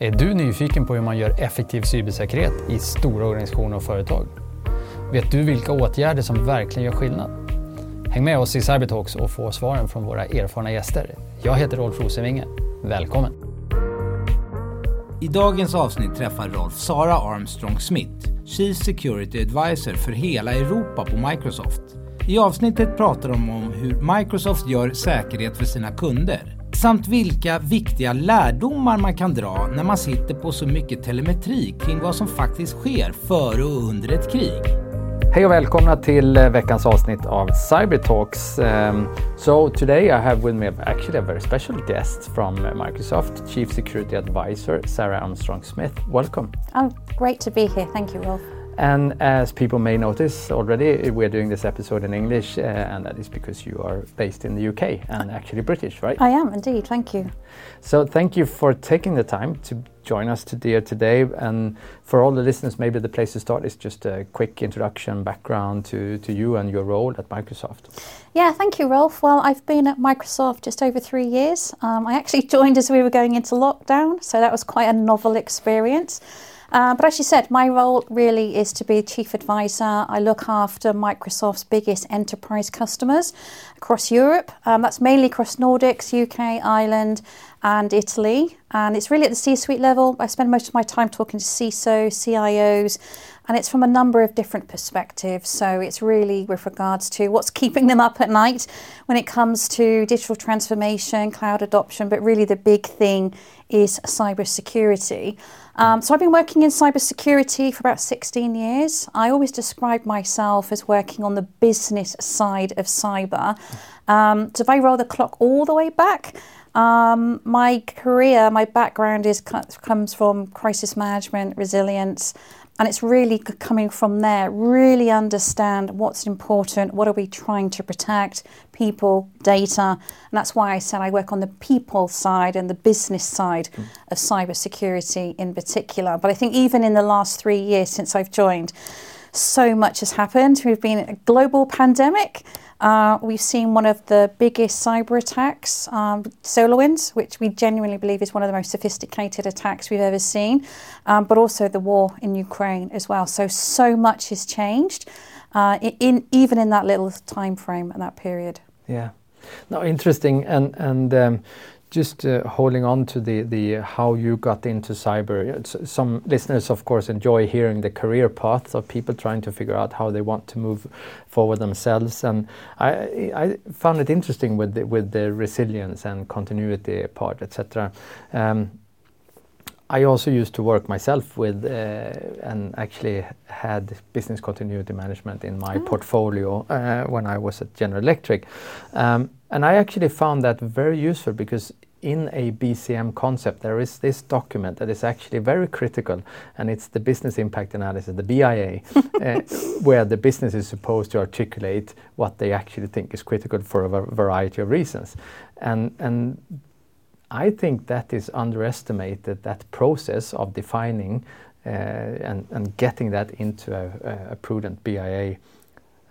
Är du nyfiken på hur man gör effektiv cybersäkerhet i stora organisationer och företag? Vet du vilka åtgärder som verkligen gör skillnad? Häng med oss i Cybertalks och få svaren från våra erfarna gäster. Jag heter Rolf Rosenvinge. Välkommen! I dagens avsnitt träffar Rolf Sara Armstrong Smith, Chief Security Advisor för hela Europa på Microsoft. I avsnittet pratar de om hur Microsoft gör säkerhet för sina kunder samt vilka viktiga lärdomar man kan dra när man sitter på så mycket telemetri kring vad som faktiskt sker före och under ett krig. Hej och välkomna till eh, veckans avsnitt av Cybertalks. Um, so today I have with me actually a very special guest from Microsoft, Chief Security Advisor Sarah Armstrong Smith. Welcome. Oh, great to be here. Thank you, Rolf. And as people may notice already, we're doing this episode in English, uh, and that is because you are based in the UK and actually British, right? I am indeed, thank you. So, thank you for taking the time to join us today. today. And for all the listeners, maybe the place to start is just a quick introduction, background to, to you and your role at Microsoft. Yeah, thank you, Rolf. Well, I've been at Microsoft just over three years. Um, I actually joined as we were going into lockdown, so that was quite a novel experience. Uh, but as you said, my role really is to be chief advisor. I look after Microsoft's biggest enterprise customers across Europe. Um, that's mainly across Nordics, UK, Ireland, and Italy. And it's really at the C suite level. I spend most of my time talking to CISO, CIOs, and it's from a number of different perspectives. So it's really with regards to what's keeping them up at night when it comes to digital transformation, cloud adoption, but really the big thing is cybersecurity. Um, so I've been working in cybersecurity for about 16 years. I always describe myself as working on the business side of cyber. Um, so if I roll the clock all the way back, um, my career, my background is comes from crisis management, resilience, and it's really coming from there. Really understand what's important, what are we trying to protect, people, data, and that's why I said I work on the people side and the business side mm. of cybersecurity in particular. But I think even in the last three years since I've joined, so much has happened. We've been a global pandemic. Uh, we've seen one of the biggest cyber attacks, um, SolarWinds, which we genuinely believe is one of the most sophisticated attacks we've ever seen, um, but also the war in Ukraine as well. So, so much has changed, uh, in, even in that little time frame and that period. Yeah. No, interesting. And, and um, just uh, holding on to the, the how you got into cyber. Some listeners, of course, enjoy hearing the career paths of people trying to figure out how they want to move forward themselves. And I, I found it interesting with the, with the resilience and continuity part, etc. Um, I also used to work myself with uh, and actually had business continuity management in my oh. portfolio uh, when I was at General Electric. Um, and I actually found that very useful because in a BCM concept, there is this document that is actually very critical, and it's the business impact analysis, the BIA, uh, where the business is supposed to articulate what they actually think is critical for a variety of reasons. And, and I think that is underestimated, that process of defining uh, and, and getting that into a, a prudent BIA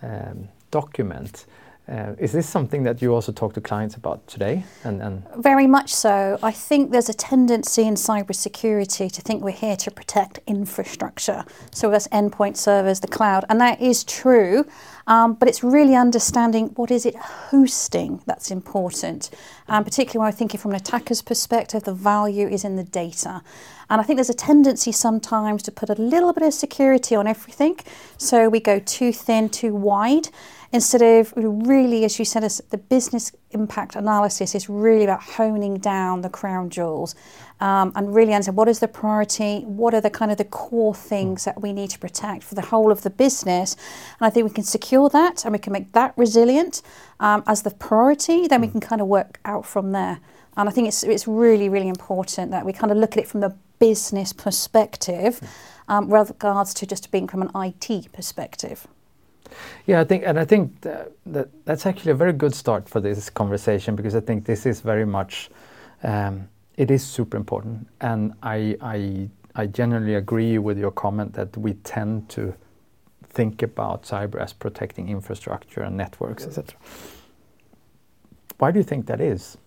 um, document. Uh, is this something that you also talk to clients about today? And, and Very much so. I think there's a tendency in cybersecurity to think we're here to protect infrastructure. So that's endpoint servers, the cloud, and that is true. Um, but it's really understanding what is it hosting that's important. Um, particularly when I'm thinking from an attacker's perspective, the value is in the data. And I think there's a tendency sometimes to put a little bit of security on everything. So we go too thin, too wide instead of really, as you said, the business impact analysis is really about honing down the crown jewels um, and really understand what is the priority, what are the kind of the core things that we need to protect for the whole of the business. And I think we can secure that and we can make that resilient um, as the priority, then we can kind of work out from there. And I think it's, it's really, really important that we kind of look at it from the business perspective um, rather regards to just being from an IT perspective. Yeah, I think, and I think that, that, that's actually a very good start for this conversation because I think this is very much, um, it is super important, and I, I, I generally agree with your comment that we tend to think about cyber as protecting infrastructure and networks, etc. Why do you think that is?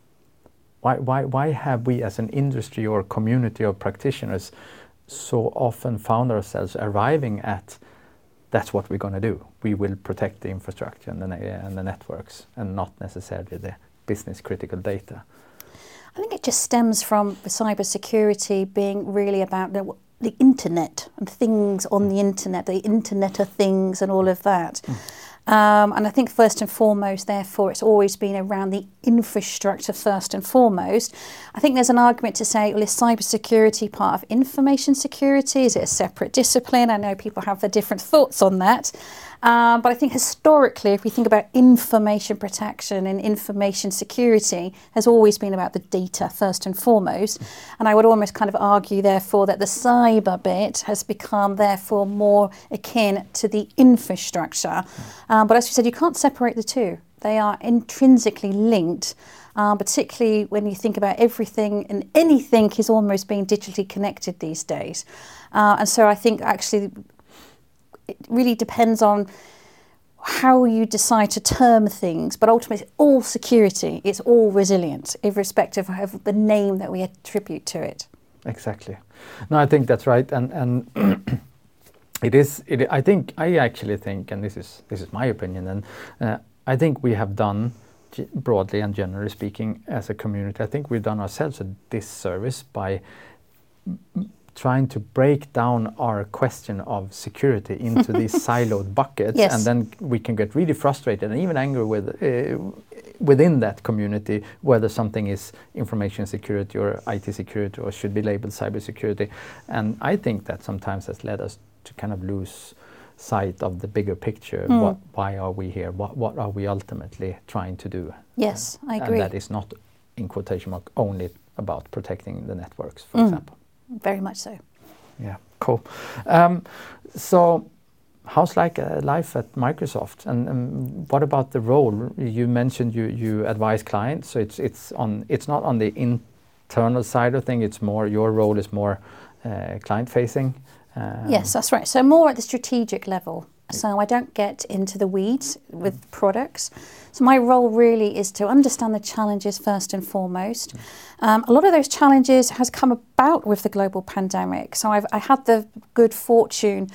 why, why, why have we as an industry or community of practitioners so often found ourselves arriving at that's what we're going to do. We will protect the infrastructure and the, and the networks and not necessarily the business critical data. I think it just stems from cybersecurity being really about the, the internet and things on the internet, the internet of things and all of that. Mm. Um, and I think first and foremost, therefore, it's always been around the infrastructure first and foremost. I think there's an argument to say, well, is cybersecurity part of information security? Is it a separate discipline? I know people have their different thoughts on that. Um, but I think historically, if we think about information protection and information security, has always been about the data first and foremost. And I would almost kind of argue, therefore, that the cyber bit has become, therefore, more akin to the infrastructure. Um, but as you said, you can't separate the two. They are intrinsically linked. Um, particularly when you think about everything and anything is almost being digitally connected these days. Uh, and so I think actually it really depends on how you decide to term things, but ultimately it's all security, it's all resilience, irrespective of the name that we attribute to it. Exactly. No, I think that's right, and and it is. It, I think I actually think, and this is this is my opinion, and uh, I think we have done broadly and generally speaking as a community. I think we've done ourselves a disservice by trying to break down our question of security into these siloed buckets yes. and then we can get really frustrated and even angry with uh, within that community whether something is information security or IT security or should be labeled cybersecurity and I think that sometimes has led us to kind of lose sight of the bigger picture mm. what, why are we here what, what are we ultimately trying to do yes I agree and that is not in quotation mark only about protecting the networks for mm. example very much so. Yeah, cool. Um, so, how's like uh, life at Microsoft, and um, what about the role? You mentioned you you advise clients, so it's it's on it's not on the internal side of thing. It's more your role is more uh, client facing. Um, yes, that's right. So more at the strategic level. So I don't get into the weeds with products. So my role really is to understand the challenges first and foremost. Um, a lot of those challenges has come about with the global pandemic. So I've I had the good fortune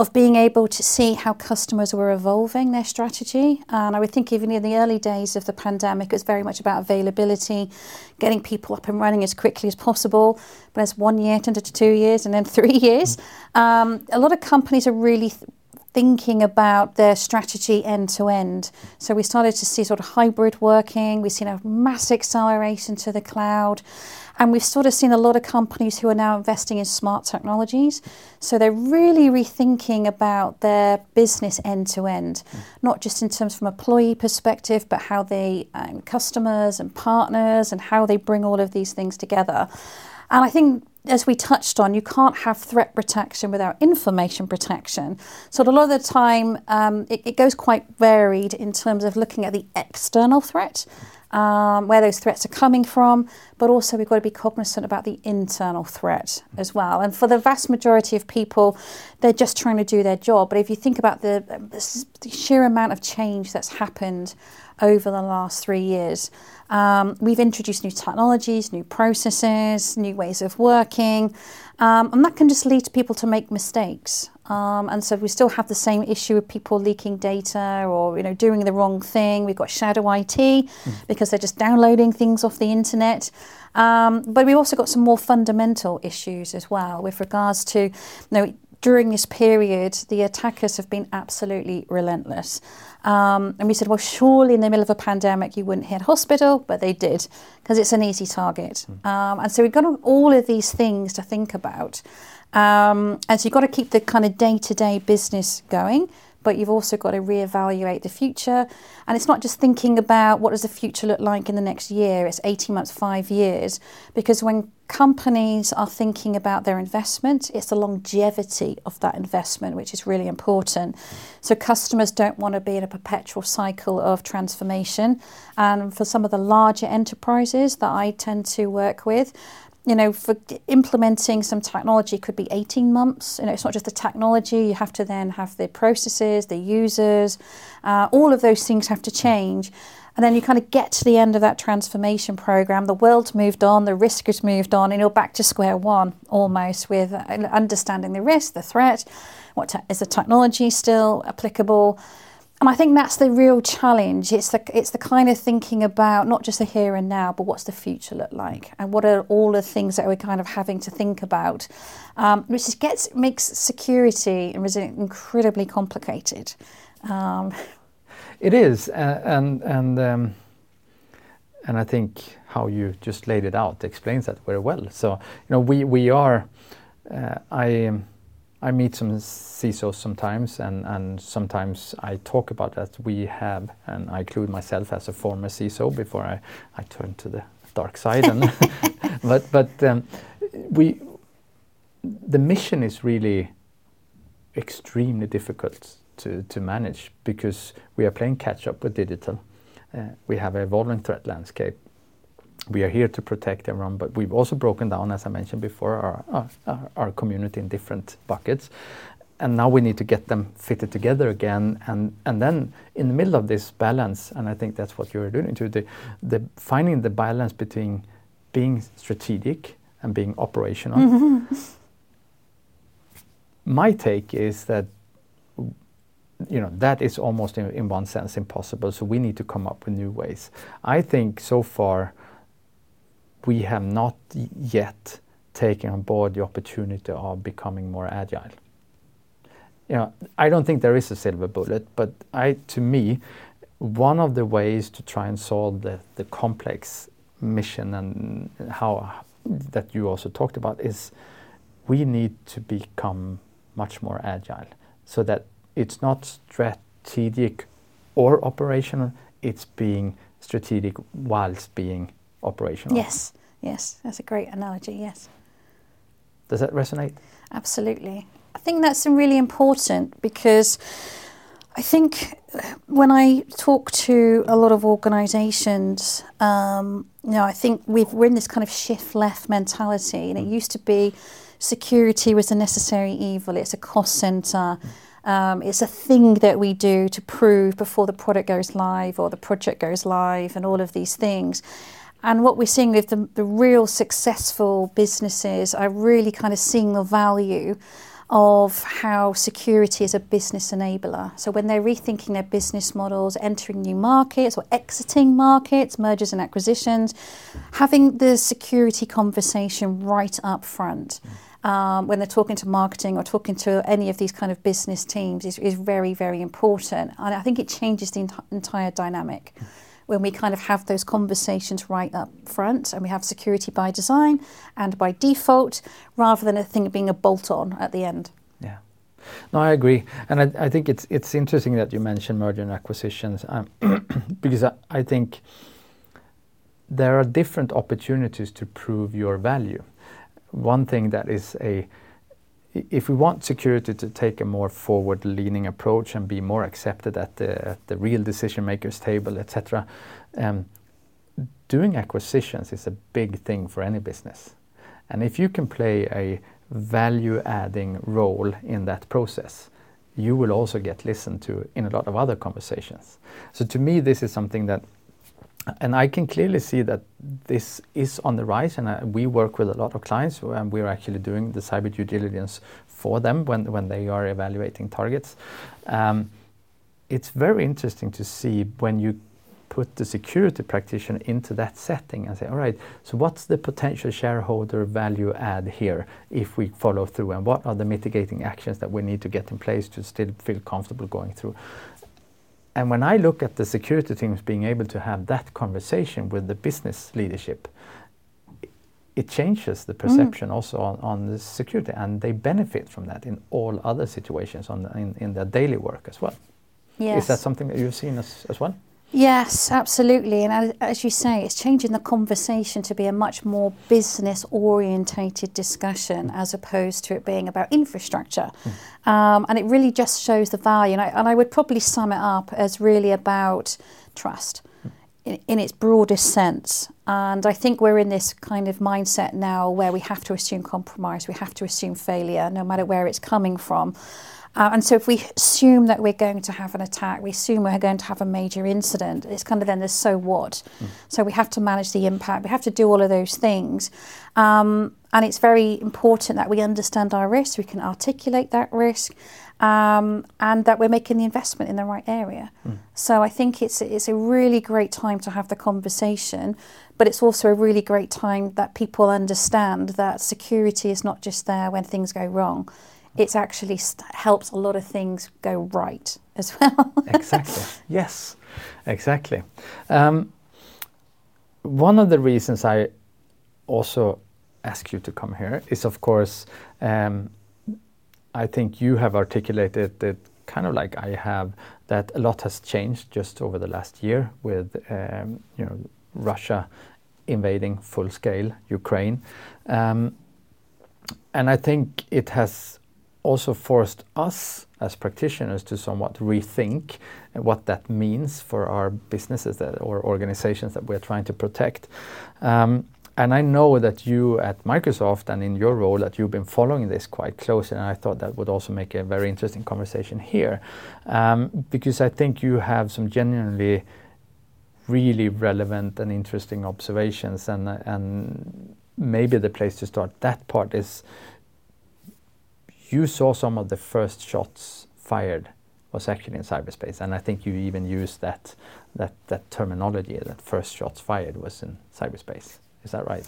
of being able to see how customers were evolving their strategy. And I would think even in the early days of the pandemic, it was very much about availability, getting people up and running as quickly as possible. But as one year turned into two years and then three years, um, a lot of companies are really th- thinking about their strategy end to end. So we started to see sort of hybrid working, we've seen a mass acceleration to the cloud, and we've sort of seen a lot of companies who are now investing in smart technologies. So they're really rethinking about their business end to end, not just in terms from employee perspective, but how they um, customers and partners and how they bring all of these things together. And I think as we touched on, you can't have threat protection without information protection. So, a lot of the time, um, it, it, goes quite varied in terms of looking at the external threat, um, where those threats are coming from, but also we've got to be cognizant about the internal threat as well. And for the vast majority of people, they're just trying to do their job. But if you think about the, the sheer amount of change that's happened over the last three years, um, we've introduced new technologies, new processes, new ways of working, um, and that can just lead to people to make mistakes. Um, and so we still have the same issue of people leaking data or you know doing the wrong thing. We've got shadow IT mm. because they're just downloading things off the internet. Um, but we've also got some more fundamental issues as well with regards to you know during this period, the attackers have been absolutely relentless. Um, and we said, well, surely in the middle of a pandemic you wouldn't hit hospital, but they did because it's an easy target. Mm. Um, and so we've got all of these things to think about. Um, and so you've got to keep the kind of day to day business going but you've also got to reevaluate the future. And it's not just thinking about what does the future look like in the next year, it's 18 months, five years. Because when companies are thinking about their investment, it's the longevity of that investment, which is really important. So customers don't want to be in a perpetual cycle of transformation. And for some of the larger enterprises that I tend to work with, you know, for implementing some technology could be 18 months. You know, it's not just the technology, you have to then have the processes, the users, uh, all of those things have to change. And then you kind of get to the end of that transformation program. The world's moved on, the risk has moved on, and you're back to square one almost with uh, understanding the risk, the threat, what te- is the technology still applicable. And I think that's the real challenge. It's the it's the kind of thinking about not just the here and now, but what's the future look like, and what are all the things that we're kind of having to think about, um, which just gets makes security and resilience incredibly complicated. Um, It is, and and um, and I think how you just laid it out explains that very well. So you know, we we are. Uh, I I meet some CISOs sometimes, and and sometimes I talk about that we have, and I include myself as a former CISO before I I turned to the dark side, and but but um, we the mission is really extremely difficult to, to manage because we are playing catch up with digital. Uh, we have an evolving threat landscape. We are here to protect everyone, but we've also broken down, as I mentioned before, our, our, our community in different buckets. And now we need to get them fitted together again. And, and then in the middle of this balance, and I think that's what you're doing to the, the finding the balance between being strategic and being operational. Mm-hmm. My take is that you know that is almost in, in, one sense impossible so we need to come up with new ways i think so far we have not yet taken on board the opportunity of becoming more agile. You know i don't think there is a silver bullet but i to me one of the ways to try and solve the, the complex mission and how that you also talked about is we need to become much more agile so that it's not strategic or operational, it's being strategic whilst being operational. Yes, yes, that's a great analogy, yes. Does that resonate? Absolutely. I think that's really important because I think when I talk to a lot of organisations, um, you know, I think we've, we're in this kind of shift left mentality, and it mm. used to be security was a necessary evil, it's a cost centre. Mm um, it's a thing that we do to prove before the product goes live or the project goes live and all of these things. And what we're seeing with the, the real successful businesses are really kind of seeing the value of how security is a business enabler. So when they're rethinking their business models, entering new markets or exiting markets, mergers and acquisitions, having the security conversation right up front. Um, when they're talking to marketing or talking to any of these kind of business teams is, is very, very important. And I think it changes the ent- entire dynamic when we kind of have those conversations right up front and we have security by design and by default rather than a thing being a bolt on at the end. Yeah. No, I agree, and I, I, think it's it's interesting that you mentioned merger and acquisitions um, because I, I, think there are different opportunities to prove your value one thing that is a if we want security to take a more forward-leaning approach and be more accepted at the, at the real decision makers table, etc., um, doing acquisitions is a big thing for any business. And if you can play a value-adding role in that process, you will also get listened to in a lot of other conversations. So to me, this is something that and I can clearly see that this is on the rise, and uh, we work with a lot of clients, and we're actually doing the cyber due diligence for them when, when they are evaluating targets. Um, it's very interesting to see when you put the security practitioner into that setting and say, all right, so what's the potential shareholder value add here if we follow through, and what are the mitigating actions that we need to get in place to still feel comfortable going through? And when I look at the security teams being able to have that conversation with the business leadership, it changes the perception mm. also on, on the security, and they benefit from that in all other situations on the, in, in their daily work as well. Yes. Is that something that you've seen as, as well? Yes, absolutely. And as you say, it's changing the conversation to be a much more business orientated discussion as opposed to it being about infrastructure. Mm. Um, and it really just shows the value. And I, and I, would probably sum it up as really about trust in, in its broadest sense. And I think we're in this kind of mindset now where we have to assume compromise, we have to assume failure, no matter where it's coming from. Uh, and so, if we assume that we're going to have an attack, we assume we're going to have a major incident, it's kind of then the so what. Mm. So, we have to manage the impact, we have to do all of those things. Um, and it's very important that we understand our risk, we can articulate that risk, um, and that we're making the investment in the right area. Mm. So, I think it's, it's a really great time to have the conversation, but it's also a really great time that people understand that security is not just there when things go wrong it's actually st- helps a lot of things go right as well. exactly. Yes, exactly. Um, one of the reasons I also ask you to come here is, of course, um, I think you have articulated it kind of like I have that a lot has changed just over the last year with um, you know Russia invading full scale Ukraine, um, and I think it has also forced us as practitioners to somewhat rethink what that means for our businesses that, or organizations that we're trying to protect. Um, and I know that you at Microsoft and in your role that you've been following this quite closely, and I thought that would also make a very interesting conversation here, um, because I think you have some genuinely really relevant and interesting observations, and and maybe the place to start that part is you saw some of the first shots fired was actually in cyberspace, and I think you even used that that that terminology that first shots fired was in cyberspace. Is that right?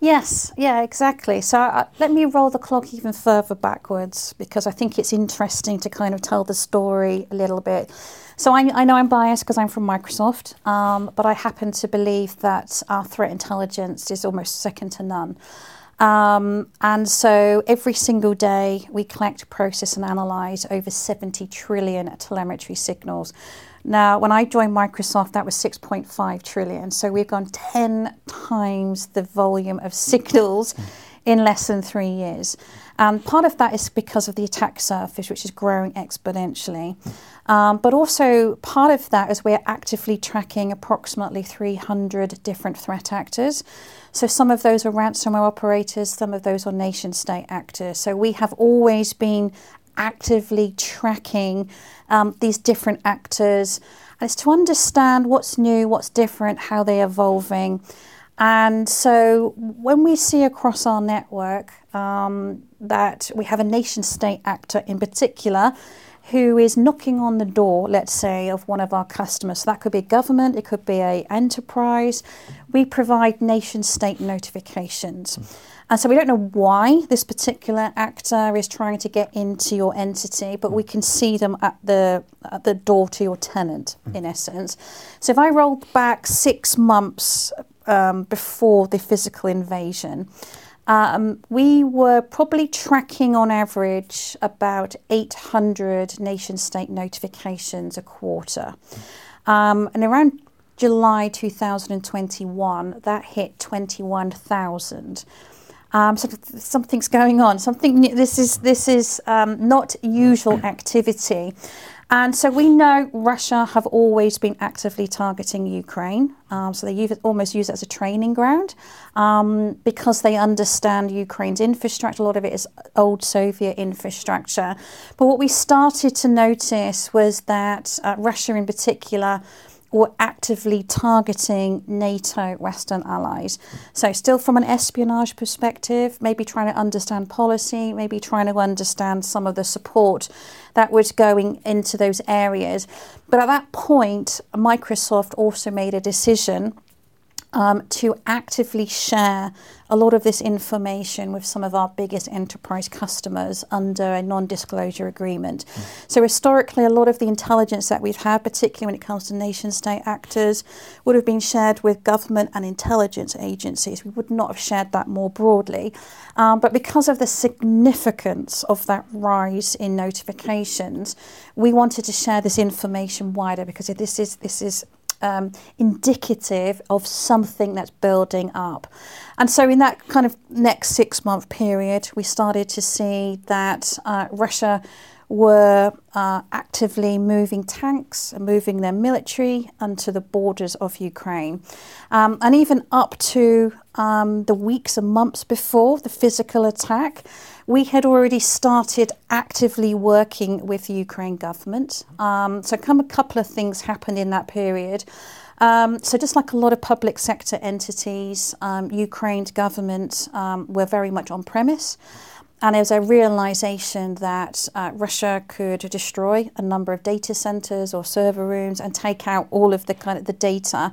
Yes, yeah, exactly. So uh, let me roll the clock even further backwards because I think it's interesting to kind of tell the story a little bit. So I, I know I'm biased because I'm from Microsoft, um, but I happen to believe that our threat intelligence is almost second to none. Um, and so every single day we collect, process, and analyze over 70 trillion telemetry signals. Now, when I joined Microsoft, that was 6.5 trillion. So we've gone 10 times the volume of signals in less than three years. And part of that is because of the attack surface, which is growing exponentially. Um, but also, part of that is we're actively tracking approximately 300 different threat actors. So, some of those are ransomware operators, some of those are nation state actors. So, we have always been actively tracking um, these different actors. And it's to understand what's new, what's different, how they're evolving. And so when we see across our network um, that we have a nation state actor in particular who is knocking on the door, let's say, of one of our customers. So that could be government, it could be a enterprise. We provide nation state notifications. And so we don't know why this particular actor is trying to get into your entity, but we can see them at the at the door to your tenant, in essence. So if I roll back six months um, before the physical invasion, um, we were probably tracking on average about 800 nation state notifications a quarter. Um, and around July 2021, that hit 21,000. Um, so something's going on. Something this is this is um, not usual activity, and so we know Russia have always been actively targeting Ukraine. Um, so they almost use it as a training ground um, because they understand Ukraine's infrastructure. A lot of it is old Soviet infrastructure. But what we started to notice was that uh, Russia, in particular, or actively targeting NATO Western allies. So, still from an espionage perspective, maybe trying to understand policy, maybe trying to understand some of the support that was going into those areas. But at that point, Microsoft also made a decision um, to actively share a lot of this information with some of our biggest enterprise customers under a non disclosure agreement. Mm. So, historically, a lot of the intelligence that we've had, particularly when it comes to nation state actors, would have been shared with government and intelligence agencies. We would not have shared that more broadly. Um, but because of the significance of that rise in notifications, we wanted to share this information wider because this is, this is um, indicative of something that's building up. And so, in that kind of next six month period, we started to see that uh, Russia were uh, actively moving tanks and moving their military onto the borders of Ukraine. Um, and even up to um, the weeks and months before the physical attack, we had already started actively working with the Ukraine government. Um, so, come a couple of things happened in that period. Um, so, just like a lot of public sector entities, um, Ukraine's government um, were very much on premise. And there was a realization that uh, Russia could destroy a number of data centers or server rooms and take out all of the kind of the data.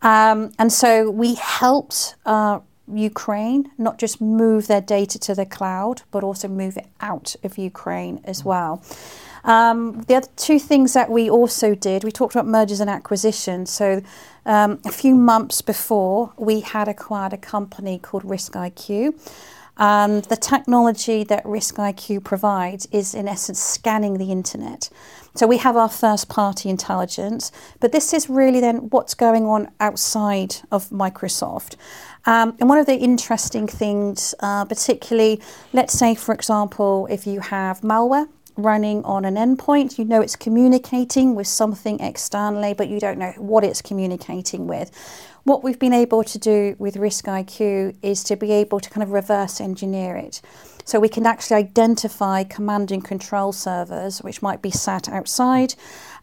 Um, and so we helped uh, Ukraine not just move their data to the cloud, but also move it out of Ukraine as well. Um, the other two things that we also did, we talked about mergers and acquisitions. So um, a few months before, we had acquired a company called Risk IQ. And the technology that Risk IQ provides is, in essence, scanning the internet. So we have our first party intelligence, but this is really then what's going on outside of Microsoft. Um, and one of the interesting things, uh, particularly, let's say, for example, if you have malware running on an endpoint, you know it's communicating with something externally, but you don't know what it's communicating with. What we've been able to do with Risk IQ is to be able to kind of reverse engineer it. So we can actually identify command and control servers which might be sat outside,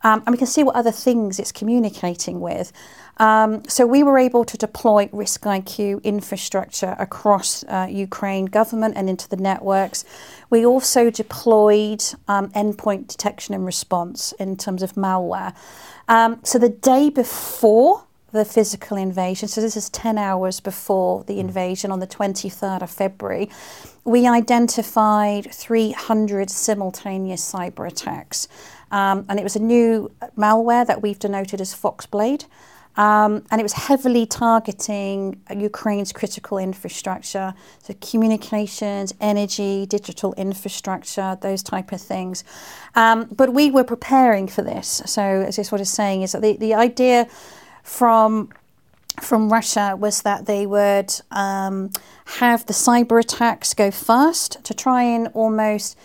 um, and we can see what other things it's communicating with. Um, so we were able to deploy Risk IQ infrastructure across uh, Ukraine government and into the networks. We also deployed um, endpoint detection and response in terms of malware. Um, so the day before the physical invasion, so this is 10 hours before the hmm. invasion on the 23rd of February, we identified 300 simultaneous cyber attacks. Um, and it was a new malware that we've denoted as Foxblade. Um, and it was heavily targeting Ukraine's critical infrastructure, so communications, energy, digital infrastructure, those type of things. Um, but we were preparing for this. So, as this what is saying is that the, the idea from from Russia was that they would um, have the cyber attacks go first to try and almost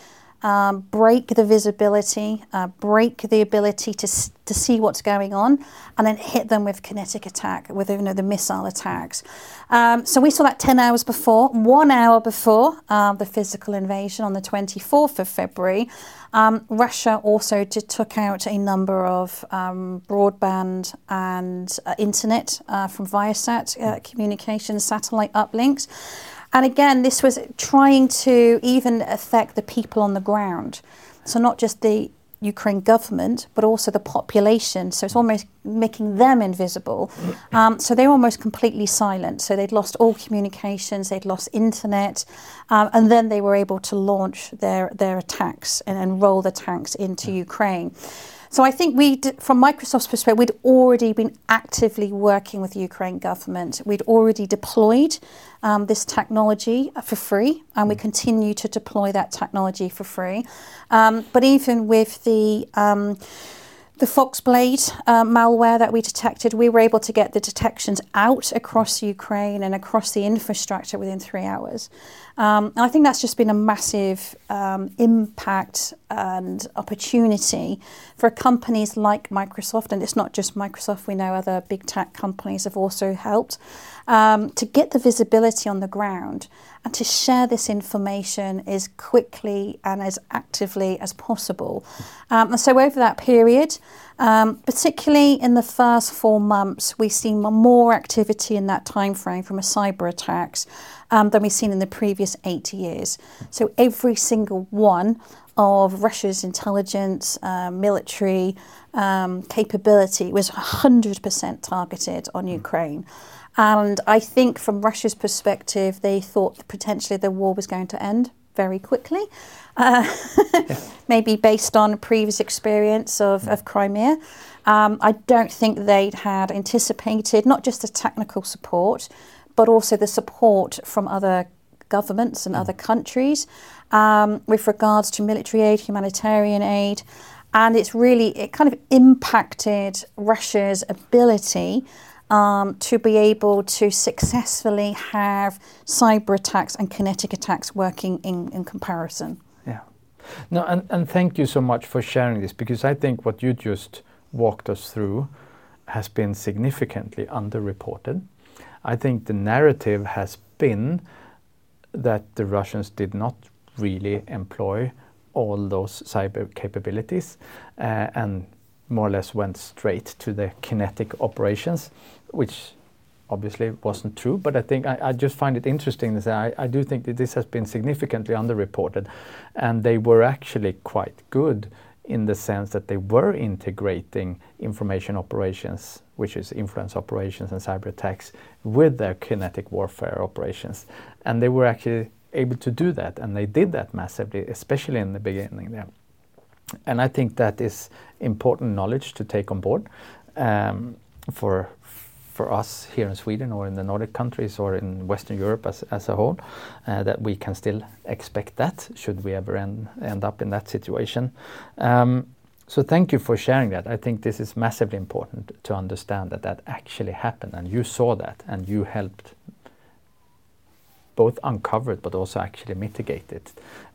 um, break the visibility, uh, break the ability to, to see what's going on, and then hit them with kinetic attack, with you know, the missile attacks. Um, so we saw that 10 hours before, one hour before uh, the physical invasion on the 24th of February. Um, Russia also took out a number of um, broadband and uh, internet uh, from Viasat uh, communications satellite uplinks. And again, this was trying to even affect the people on the ground. So, not just the Ukraine government, but also the population. So, it's almost making them invisible. Um, so, they were almost completely silent. So, they'd lost all communications, they'd lost internet, um, and then they were able to launch their, their attacks and, and roll the tanks into Ukraine. So I think we, from Microsoft's perspective, we'd already been actively working with the Ukraine government. We'd already deployed um, this technology for free, and we mm. continue to deploy that technology for free. Um, but even with the um, the Foxblade uh, malware that we detected, we were able to get the detections out across Ukraine and across the infrastructure within three hours. Um, and I think that's just been a massive um, impact and opportunity for companies like Microsoft, and it's not just Microsoft, we know other big tech companies have also helped, um, to get the visibility on the ground and to share this information as quickly and as actively as possible. Um, and so, over that period, um, particularly in the first four months, we've seen more activity in that time frame from a cyber attacks um, than we've seen in the previous eight years. So every single one of Russia's intelligence, uh, military um, capability was 100% targeted on hmm. Ukraine. And I think from Russia's perspective, they thought potentially the war was going to end very quickly, uh, yeah. maybe based on previous experience of, mm. of Crimea. Um, I don't think they'd had anticipated not just the technical support, but also the support from other governments and mm. other countries um, with regards to military aid, humanitarian aid. And it's really, it kind of impacted Russia's ability um, to be able to successfully have cyber attacks and kinetic attacks working in, in comparison. Yeah. No, and, and thank you so much for sharing this because I think what you just walked us through has been significantly underreported. I think the narrative has been that the Russians did not really employ all those cyber capabilities uh, and more or less went straight to the kinetic operations, which obviously wasn't true. But I think I, I just find it interesting to say I, I, do think that this has been significantly underreported, and they were actually quite good in the sense that they were integrating information operations, which is influence operations and cyber attacks, with their kinetic warfare operations, and they were actually able to do that, and they did that massively, especially in the beginning there. And I think that is important knowledge to take on board um, for for us here in Sweden or in the Nordic countries or in Western Europe as, a whole, uh, that we can still expect that should we ever end, up in that situation. Um, so thank you for sharing that. I think this is massively important to understand that that actually happened and you saw that and you helped both uncover it but also actually mitigated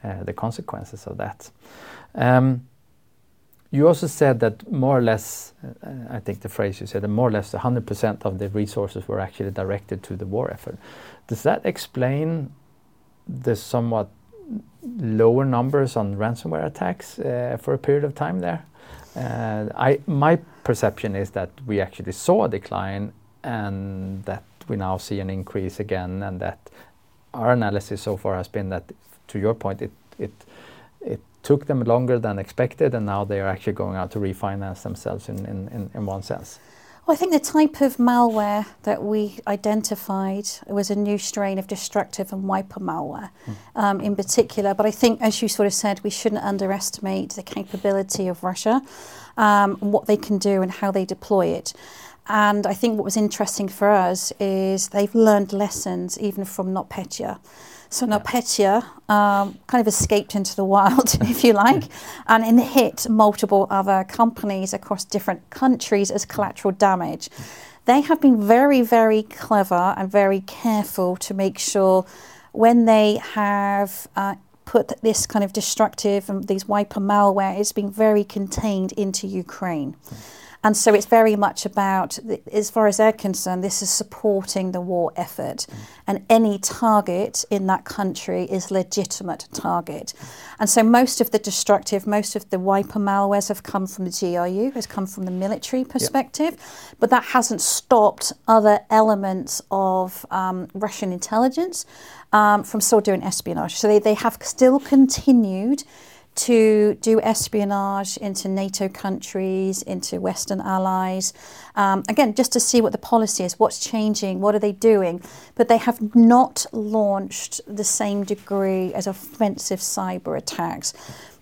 uh, the consequences of that. You also said that more or less, uh, I think the phrase you said, that more or less 100% of the resources were actually directed to the war effort. Does that explain the somewhat lower numbers on ransomware attacks uh, for a period of time there? Uh, I, my perception is that we actually saw a decline and that we now see an increase again, and that our analysis so far has been that, to your point, it, it, it took them longer than expected, and now they are actually going out to refinance themselves in, in, in, in one sense. Well, I think the type of malware that we identified was a new strain of destructive and wiper malware mm. um, in particular. But I think, as you sort of said, we shouldn't underestimate the capability of Russia, um, what they can do, and how they deploy it. And I think what was interesting for us is they've learned lessons even from NotPetya. So NotPetya um, kind of escaped into the wild, if you like, and, and hit multiple other companies across different countries as collateral damage. They have been very, very clever and very careful to make sure when they have uh, put this kind of destructive and these wiper malware it's been very contained into Ukraine. Mm. And so it's very much about, as far as they're concerned, this is supporting the war effort. Mm. And any target in that country is legitimate target. And so most of the destructive, most of the wiper malwares have come from the GRU, has come from the military perspective. Yep. But that hasn't stopped other elements of um, Russian intelligence um, from still doing espionage. So they, they have still continued to do espionage into NATO countries, into Western allies. Um, again, just to see what the policy is, what's changing, what are they doing. But they have not launched the same degree as offensive cyber attacks.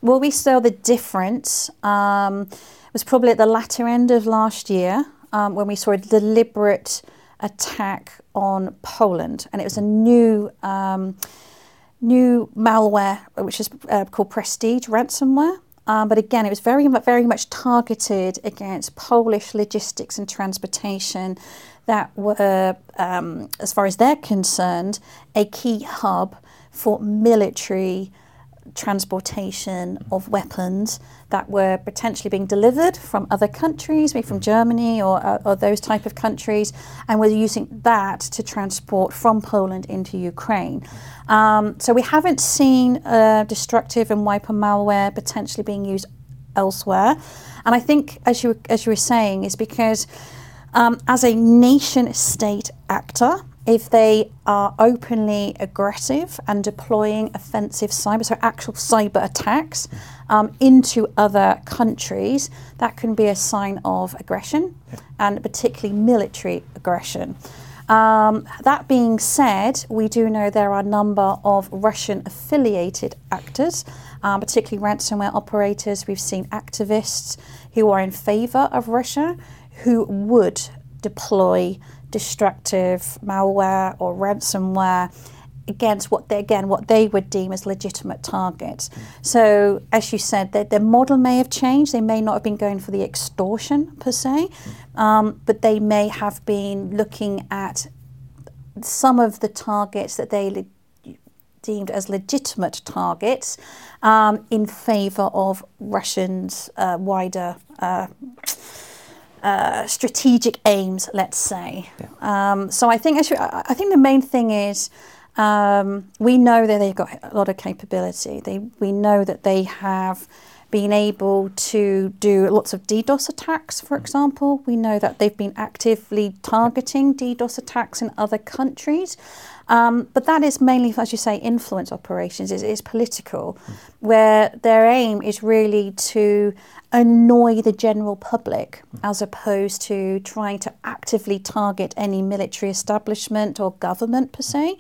Where we saw the difference um, was probably at the latter end of last year um, when we saw a deliberate attack on Poland. And it was a new um, new malware, which is uh, called Prestige ransomware. Um, but again, it was very, very much targeted against Polish logistics and transportation that were, um, as far as they're concerned, a key hub for military transportation of weapons that were potentially being delivered from other countries, maybe from Germany or, uh, or those type of countries, and we're using that to transport from Poland into Ukraine. Um, so we haven't seen uh, destructive and wiper malware potentially being used elsewhere, and I think, as you as you were saying, is because um, as a nation state actor if they are openly aggressive and deploying offensive cyber, so actual cyber attacks um, into other countries, that can be a sign of aggression yeah. and particularly military aggression. Um, that being said, we do know there are a number of Russian affiliated actors, um, particularly ransomware operators. We've seen activists who are in favor of Russia who would deploy destructive malware or ransomware against what they again what they would deem as legitimate targets. So as you said, the, the model may have changed. They may not have been going for the extortion per se, um, but they may have been looking at some of the targets that they deemed as legitimate targets um, in favour of Russians' uh, wider uh, uh, strategic aims, let's say. Yeah. Um, so I think actually, I think the main thing is um, we know that they've got a lot of capability. They, we know that they have been able to do lots of DDoS attacks, for example. We know that they've been actively targeting DDoS attacks in other countries. Um, but that is mainly, as you say, influence operations, is, is political, mm. Where their aim is really to annoy the general public mm. as opposed to trying to actively target any military establishment or government per se.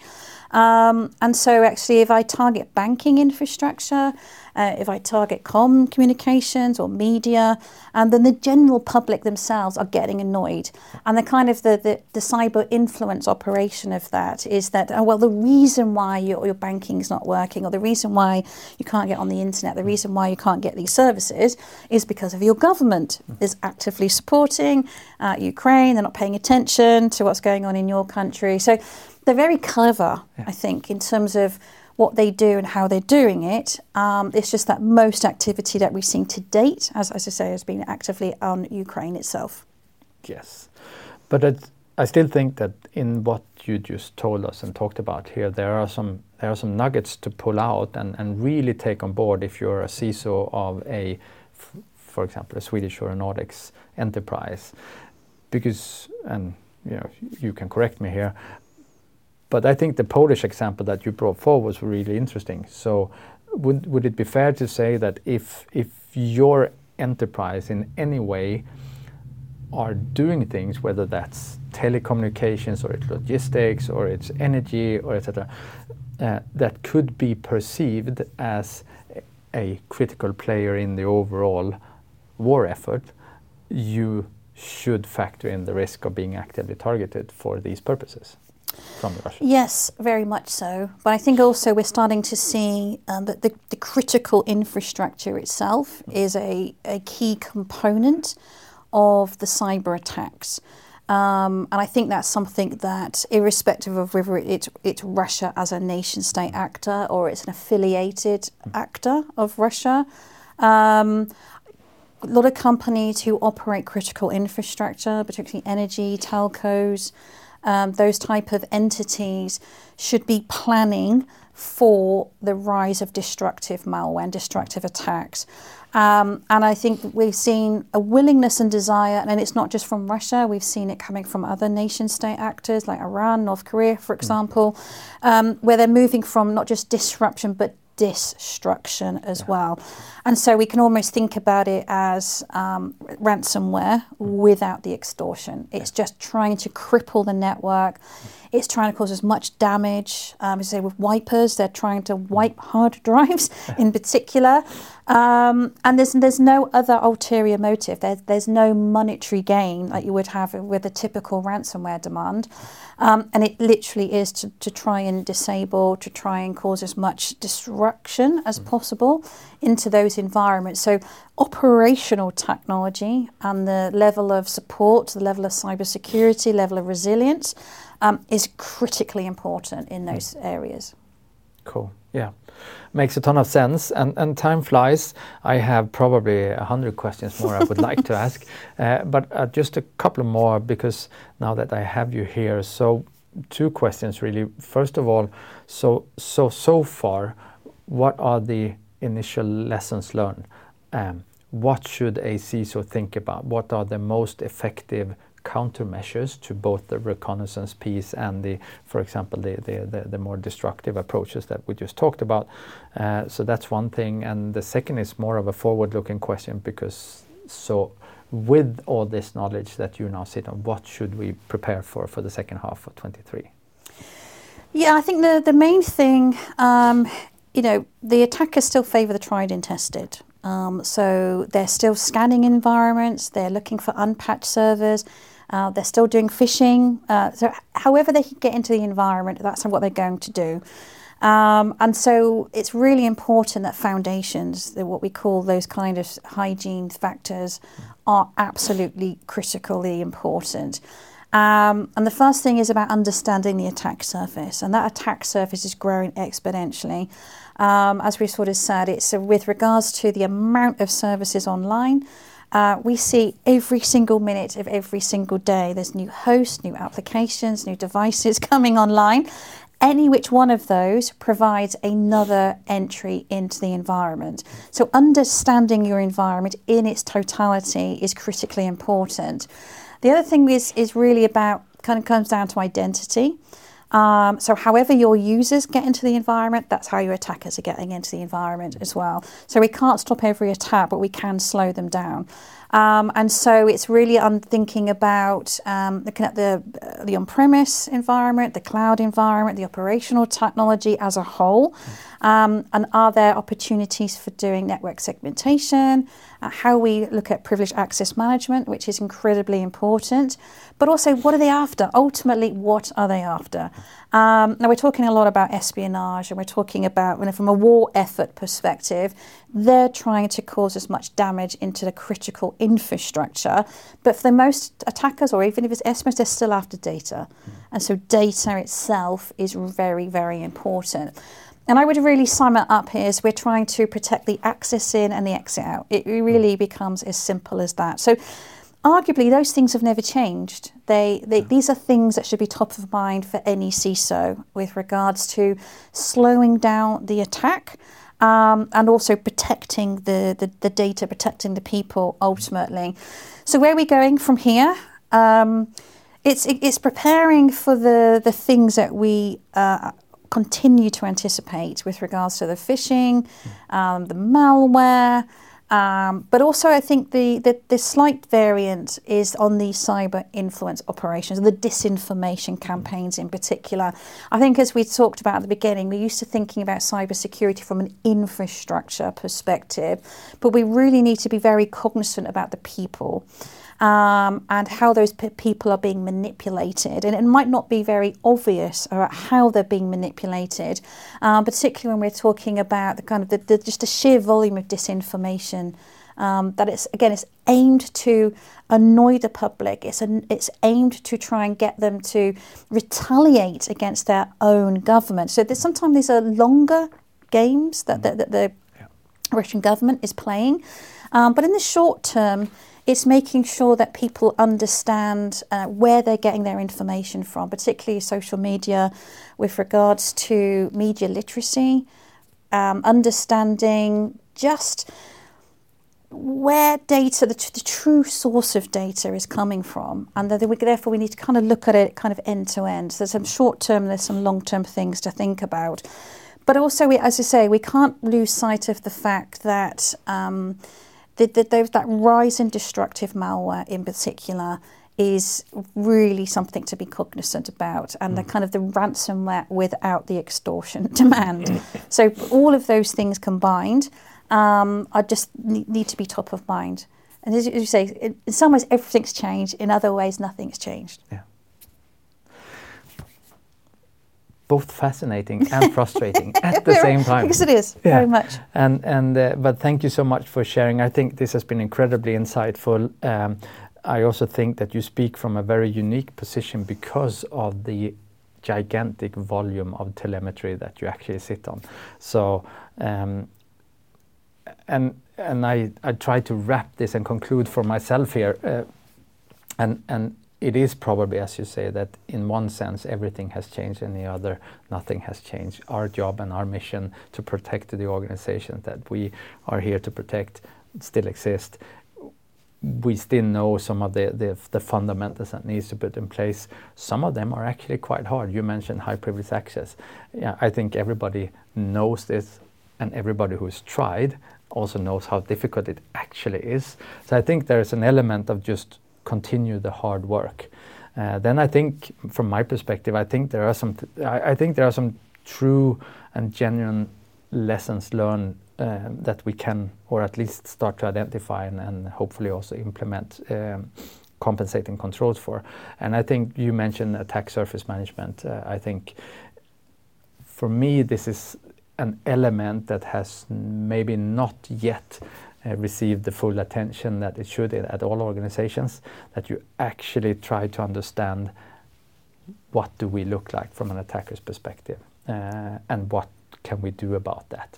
Um, and so, actually, if I target banking infrastructure, uh, if I target com communications or media, and then the general public themselves are getting annoyed. And the kind of the, the, the cyber influence operation of that is that, oh, well, the reason why your, your banking is not working, or the reason why you can't get on the internet, the reason why you can't get these services is because of your government is actively supporting uh, Ukraine. They're not paying attention to what's going on in your country. So they're very clever, yeah. I think, in terms of what they do and how they're doing it. Um, it's just that most activity that we've seen to date, as, as I say, has been actively on Ukraine itself. Yes, but I still think that in what you just told us and talked about here, there are some there are some nuggets to pull out and, and really take on board if you're a CISO of a, for example, a Swedish or a Nordics enterprise, because and you know you can correct me here, but I think the Polish example that you brought forward was really interesting. So would, would it be fair to say that if, if your enterprise in any way are doing things, whether that's telecommunications or it's logistics or it's energy or etc., uh, that could be perceived as a critical player in the overall war effort, you should factor in the risk of being actively targeted for these purposes from the Russia? Yes, very much so. But I think also we're starting to see um, that the, the, critical infrastructure itself mm. is a, a key component of the cyber attacks. Um, and I think that's something that, irrespective of whether it's, it's Russia as a nation state actor or it's an affiliated actor of Russia, um, a lot of companies who operate critical infrastructure, particularly energy, telcos, um, those type of entities should be planning for the rise of destructive malware and destructive attacks. Um, and I think we've seen a willingness and desire, and it's not just from Russia, we've seen it coming from other nation state actors like Iran, North Korea, for hmm. example, um, where they're moving from not just disruption but destruction as yeah. well. And so we can almost think about it as um, ransomware without the extortion. It's just trying to cripple the network. It's trying to cause as much damage. Um, as I say, with wipers, they're trying to wipe hard drives in particular. Um, and there's there's no other ulterior motive. There's there's no monetary gain like you would have with a typical ransomware demand. Um, and it literally is to, to try and disable, to try and cause as much disruption as mm. possible into those environments. So, operational technology and the level of support, the level of cybersecurity, level of resilience um, is critically important in mm. those areas. Cool. Yeah makes a ton of sense. And, and time flies. I have probably a hundred questions more I would like to ask, uh, but uh, just a couple more because now that I have you here. So two questions really. First of all, so so so far, what are the initial lessons learned? Um, what should a CISO think about? What are the most effective countermeasures to both the reconnaissance piece and the, for example, the, the, the, the more destructive approaches that we just talked about. Uh, so that's one thing. And the second is more of a forward-looking question because so with all this knowledge that you now sit on, what should we prepare for for the second half of 23? Yeah, I think the, the main thing, um, you know, the attackers still favour the tried and tested. Um, so they're still scanning environments, they're looking for unpatched servers, uh, they're still doing phishing. Uh, so, however they can get into the environment, that's what they're going to do. Um, and so it's really important that foundations, that what we call those kind of hygiene factors, are absolutely critically important. Um, and the first thing is about understanding the attack surface, and that attack surface is growing exponentially. Um, as we've sort of said, it's uh, with regards to the amount of services online. Uh, we see every single minute of every single day there's new hosts, new applications, new devices coming online. Any which one of those provides another entry into the environment. So, understanding your environment in its totality is critically important. The other thing is, is really about kind of comes down to identity. Um, so, however your users get into the environment, that's how your attackers are getting into the environment as well. So, we can't stop every attack, but we can slow them down. Um, and so it's really on thinking about um, looking at the the on-premise environment, the cloud environment, the operational technology as a whole, um, and are there opportunities for doing network segmentation? Uh, how we look at privileged access management, which is incredibly important, but also what are they after? Ultimately, what are they after? Um, now we're talking a lot about espionage, and we're talking about, you know, from a war effort perspective, they're trying to cause as much damage into the critical infrastructure. But for the most attackers, or even if it's espionage, they're still after data, and so data itself is very, very important. And I would really sum it up here as we're trying to protect the access in and the exit out. It really becomes as simple as that. So arguably those things have never changed. They, they, these are things that should be top of mind for any CISO with regards to slowing down the attack um, and also protecting the, the, the, data, protecting the people ultimately. So where are we going from here? Um, it's, it's preparing for the, the things that we uh, continue to anticipate with regards to the phishing, um, the malware, um, but also I think the, the, the, slight variant is on the cyber influence operations, the disinformation campaigns in particular. I think as we talked about at the beginning, we're used to thinking about cybersecurity from an infrastructure perspective, but we really need to be very cognizant about the people um, and how those p- people are being manipulated. And it might not be very obvious about how they're being manipulated, um, particularly when we're talking about the kind of the, the just the sheer volume of disinformation. Um, that it's again it's aimed to annoy the public it's an, it's aimed to try and get them to retaliate against their own government so there's sometimes these are longer games that, that, that the yeah. Russian government is playing um, but in the short term it's making sure that people understand uh, where they're getting their information from, particularly social media, with regards to media literacy, um, understanding just where data, the, the, true source of data is coming from, and we, therefore we need to kind of look at it kind of end to end. So there's some short term, there's some long term things to think about, but also, we, as I say, we can't lose sight of the fact that. Um, the, the, that rise in destructive malware in particular is really something to be cognizant about and the mm. kind of the ransomware without the extortion demand. So all of those things combined um, are just need to be top of mind. And as you say in some ways everything's changed in other ways nothing's changed. Yeah both fascinating and frustrating at the same time. Yes, it is yeah. very much. And and uh, but thank you so much for sharing. I think this has been incredibly insightful. Um, I also think that you speak from a very unique position because of the gigantic volume of telemetry that you actually sit on. So. Um, and and I, I try to wrap this and conclude for myself here, uh, and and it is probably, as you say, that in one sense everything has changed, in the other nothing has changed. Our job and our mission to protect the organization that we are here to protect still exist. We still know some of the, the, the fundamentals that needs to put in place. Some of them are actually quite hard. You mentioned high privilege access. Yeah, I think everybody knows this, and everybody who's tried also knows how difficult it actually is. So I think there is an element of just continue the hard work. Uh, then I think, from my perspective, I think there are some. I, I, think there are some true and genuine lessons learned uh, that we can, or at least start to identify and, and hopefully also implement. Um, compensating controls for. And I think you mentioned attack surface management. Uh, I think for me, this is an element that has maybe not yet uh, receive the full attention that it should at all organizations, that you actually try to understand what do we look like from an attacker's perspective uh, and what can we do about that.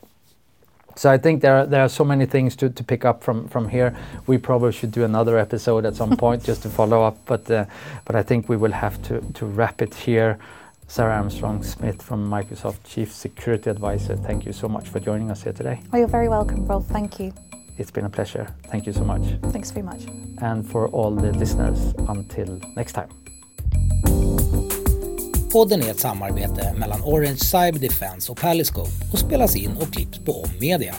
So I think there are, there are so many things to, to pick up from, from here. We probably should do another episode at some point just to follow up, but uh, but I think we will have to, to wrap it here. Sarah Armstrong Smith from Microsoft Chief Security Advisor, thank you so much for joining us here today. Oh, you're very welcome, Rolf. Thank you. It's been a pleasure. Thank you so much. Thanks very much. And for all the listeners, until next time. Podden är ett samarbete mellan Orange Cyber Defense och Paliscope och spelas in och klipps på Om Media.